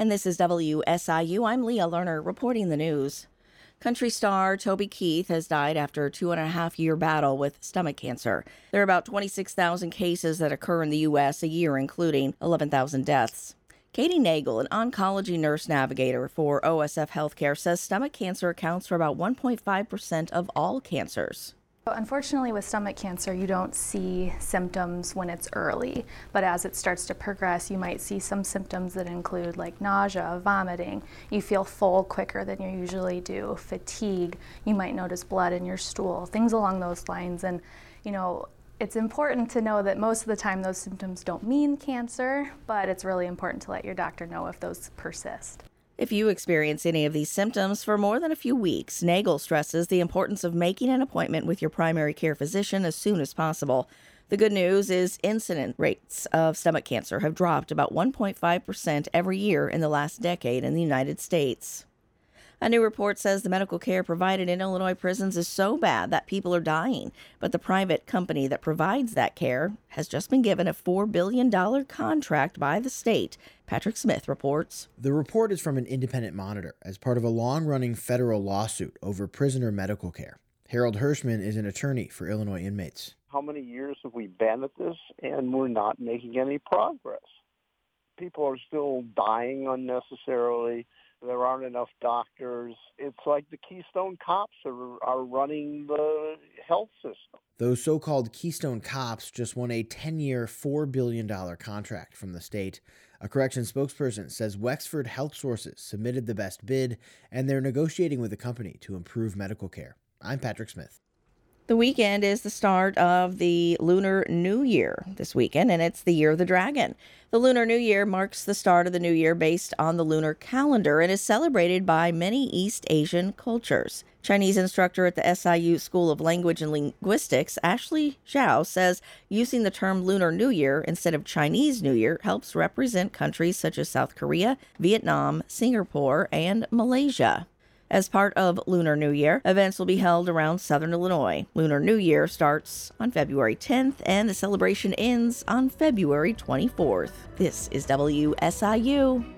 And this is WSIU. I'm Leah Lerner reporting the news. Country star Toby Keith has died after a two and a half year battle with stomach cancer. There are about 26,000 cases that occur in the U.S. a year, including 11,000 deaths. Katie Nagel, an oncology nurse navigator for OSF Healthcare, says stomach cancer accounts for about 1.5% of all cancers. So unfortunately, with stomach cancer, you don't see symptoms when it's early, but as it starts to progress, you might see some symptoms that include like nausea, vomiting. You feel full quicker than you usually do, fatigue. You might notice blood in your stool, things along those lines. And, you know, it's important to know that most of the time those symptoms don't mean cancer, but it's really important to let your doctor know if those persist. If you experience any of these symptoms for more than a few weeks, Nagel stresses the importance of making an appointment with your primary care physician as soon as possible. The good news is incident rates of stomach cancer have dropped about 1.5% every year in the last decade in the United States. A new report says the medical care provided in Illinois prisons is so bad that people are dying, but the private company that provides that care has just been given a $4 billion contract by the state. Patrick Smith reports. The report is from an independent monitor as part of a long running federal lawsuit over prisoner medical care. Harold Hirshman is an attorney for Illinois inmates. How many years have we been at this and we're not making any progress? People are still dying unnecessarily there aren't enough doctors. It's like the Keystone Cops are, are running the health system. Those so called Keystone Cops just won a 10 year, $4 billion contract from the state. A correction spokesperson says Wexford Health Sources submitted the best bid, and they're negotiating with the company to improve medical care. I'm Patrick Smith. The weekend is the start of the Lunar New Year this weekend, and it's the Year of the Dragon. The Lunar New Year marks the start of the new year based on the lunar calendar and is celebrated by many East Asian cultures. Chinese instructor at the SIU School of Language and Linguistics, Ashley Zhao, says using the term Lunar New Year instead of Chinese New Year helps represent countries such as South Korea, Vietnam, Singapore, and Malaysia. As part of Lunar New Year, events will be held around southern Illinois. Lunar New Year starts on February 10th and the celebration ends on February 24th. This is WSIU.